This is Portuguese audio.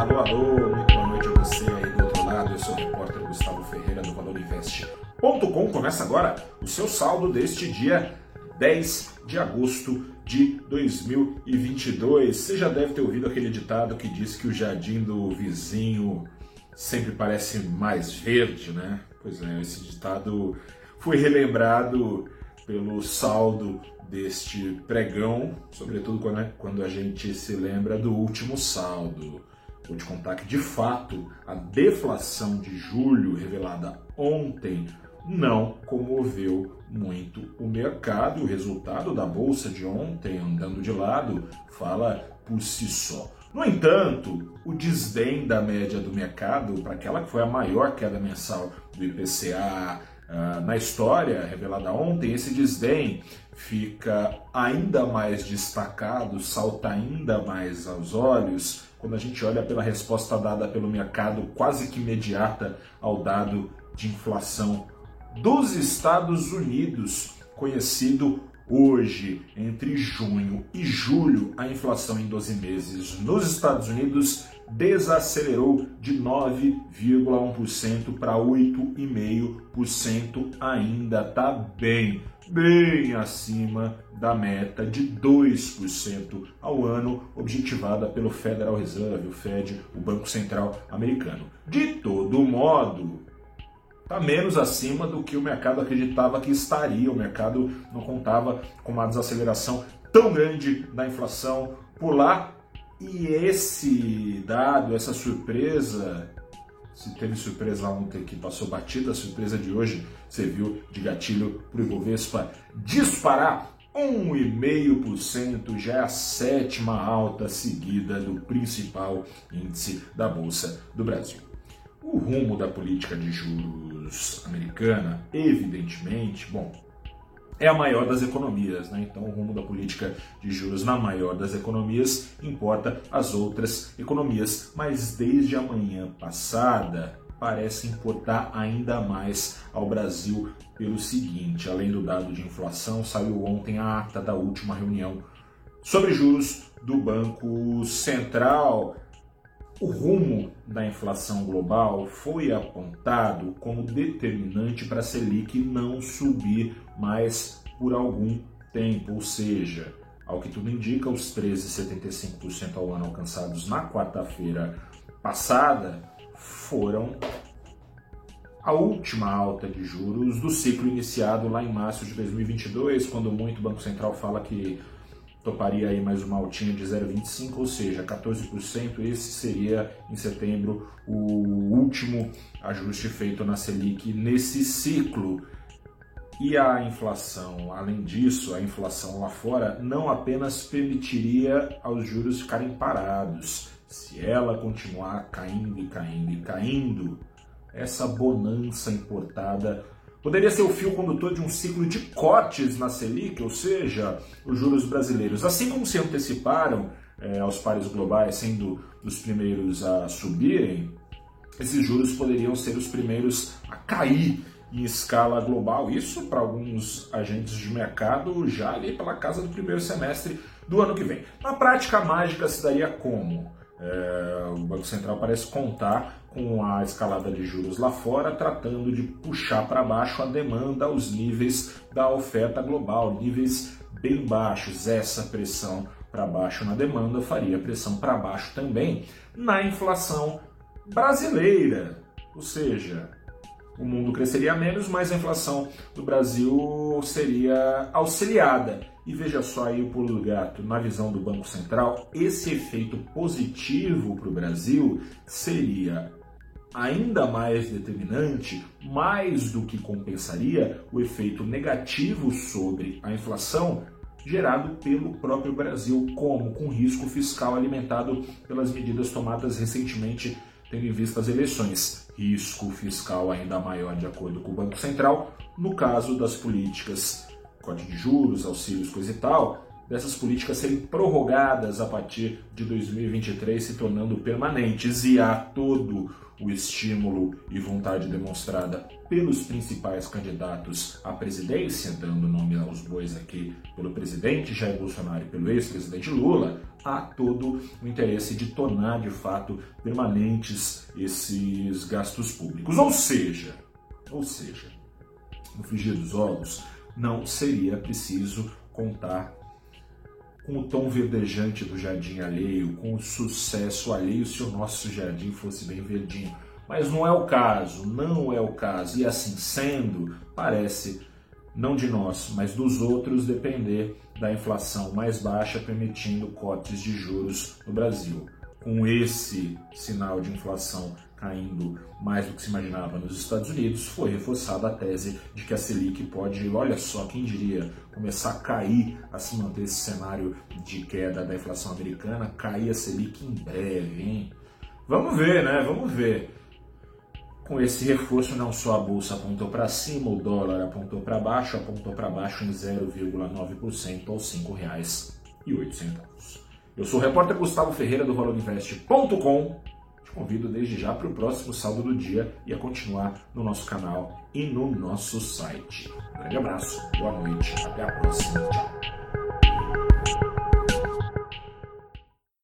Alô, alô, muito boa noite a você aí do outro lado. Eu sou o repórter Gustavo Ferreira do ValorInvest.com. Começa agora o seu saldo deste dia 10 de agosto de 2022. Você já deve ter ouvido aquele ditado que diz que o jardim do vizinho sempre parece mais verde, né? Pois é, esse ditado foi relembrado pelo saldo deste pregão, sobretudo quando, a gente se lembra do último saldo. Vou te contar que, de fato, a deflação de julho revelada ontem não comoveu muito o mercado. O resultado da bolsa de ontem, andando de lado, fala por si só. No entanto, o desdém da média do mercado para aquela que foi a maior queda mensal do IPCA uh, na história revelada ontem, esse desdém fica ainda mais destacado, salta ainda mais aos olhos quando a gente olha pela resposta dada pelo mercado quase que imediata ao dado de inflação dos Estados Unidos, conhecido hoje, entre junho e julho, a inflação em 12 meses nos Estados Unidos desacelerou de 9,1% para 8,5%, ainda está bem, bem acima da meta de 2% ao ano objetivada pelo Federal Reserve, o Fed, o Banco Central americano. De todo modo, está menos acima do que o mercado acreditava que estaria. O mercado não contava com uma desaceleração tão grande da inflação por lá e esse dado, essa surpresa, se teve surpresa ontem que passou batida, a surpresa de hoje serviu de gatilho para o Ibovespa disparar 1,5%, já é a sétima alta seguida do principal índice da Bolsa do Brasil. O rumo da política de juros americana, evidentemente, bom, é a maior das economias, né? então o rumo da política de juros na maior das economias importa as outras economias, mas desde a manhã passada parece importar ainda mais ao Brasil pelo seguinte: além do dado de inflação, saiu ontem a ata da última reunião sobre juros do Banco Central. O rumo da inflação global foi apontado como determinante para a Selic não subir mais por algum tempo, ou seja, ao que tudo indica, os 13,75% ao ano alcançados na quarta-feira passada foram a última alta de juros do ciclo iniciado lá em março de 2022, quando muito o Banco Central fala que toparia aí mais uma altinha de 0,25, ou seja, 14%. Esse seria em setembro o último ajuste feito na Selic nesse ciclo. E a inflação, além disso, a inflação lá fora não apenas permitiria aos juros ficarem parados. Se ela continuar caindo e caindo e caindo, essa bonança importada poderia ser o fio condutor de um ciclo de cortes na Selic, ou seja, os juros brasileiros, assim como se anteciparam é, aos pares globais, sendo os primeiros a subirem, esses juros poderiam ser os primeiros a cair em escala global. Isso para alguns agentes de mercado já ali pela casa do primeiro semestre do ano que vem. Na prática, a mágica se daria como? É, o Banco Central parece contar com a escalada de juros lá fora, tratando de puxar para baixo a demanda aos níveis da oferta global, níveis bem baixos. Essa pressão para baixo na demanda faria pressão para baixo também na inflação brasileira. Ou seja, o mundo cresceria menos, mas a inflação do Brasil seria auxiliada. E veja só aí o pulo do gato, na visão do Banco Central, esse efeito positivo para o Brasil seria ainda mais determinante, mais do que compensaria o efeito negativo sobre a inflação gerado pelo próprio Brasil, como com risco fiscal alimentado pelas medidas tomadas recentemente tendo em vista as eleições. Risco fiscal ainda maior, de acordo com o Banco Central, no caso das políticas código de juros, auxílios, coisa e tal, dessas políticas serem prorrogadas a partir de 2023, se tornando permanentes, e há todo o estímulo e vontade demonstrada pelos principais candidatos à presidência, dando nome aos bois aqui pelo presidente Jair Bolsonaro e pelo ex-presidente Lula, há todo o interesse de tornar de fato permanentes esses gastos públicos. Ou seja, ou seja, no frigir dos ovos, não seria preciso contar com o tom verdejante do jardim alheio, com o sucesso alheio se o nosso jardim fosse bem verdinho. Mas não é o caso, não é o caso. E assim sendo, parece não de nós, mas dos outros depender da inflação mais baixa, permitindo cortes de juros no Brasil. Com esse sinal de inflação caindo mais do que se imaginava nos Estados Unidos, foi reforçada a tese de que a Selic pode, olha só, quem diria, começar a cair, a se manter esse cenário de queda da inflação americana, cair a Selic em breve, hein? Vamos ver, né? Vamos ver. Com esse reforço, não só a bolsa apontou para cima, o dólar apontou para baixo, apontou para baixo em 0,9% aos R$ 5,08. Eu sou o repórter Gustavo Ferreira do ValorInvest.com. Te convido desde já para o próximo saldo do dia e a continuar no nosso canal e no nosso site. Um grande abraço, boa noite, até a próxima. Tchau.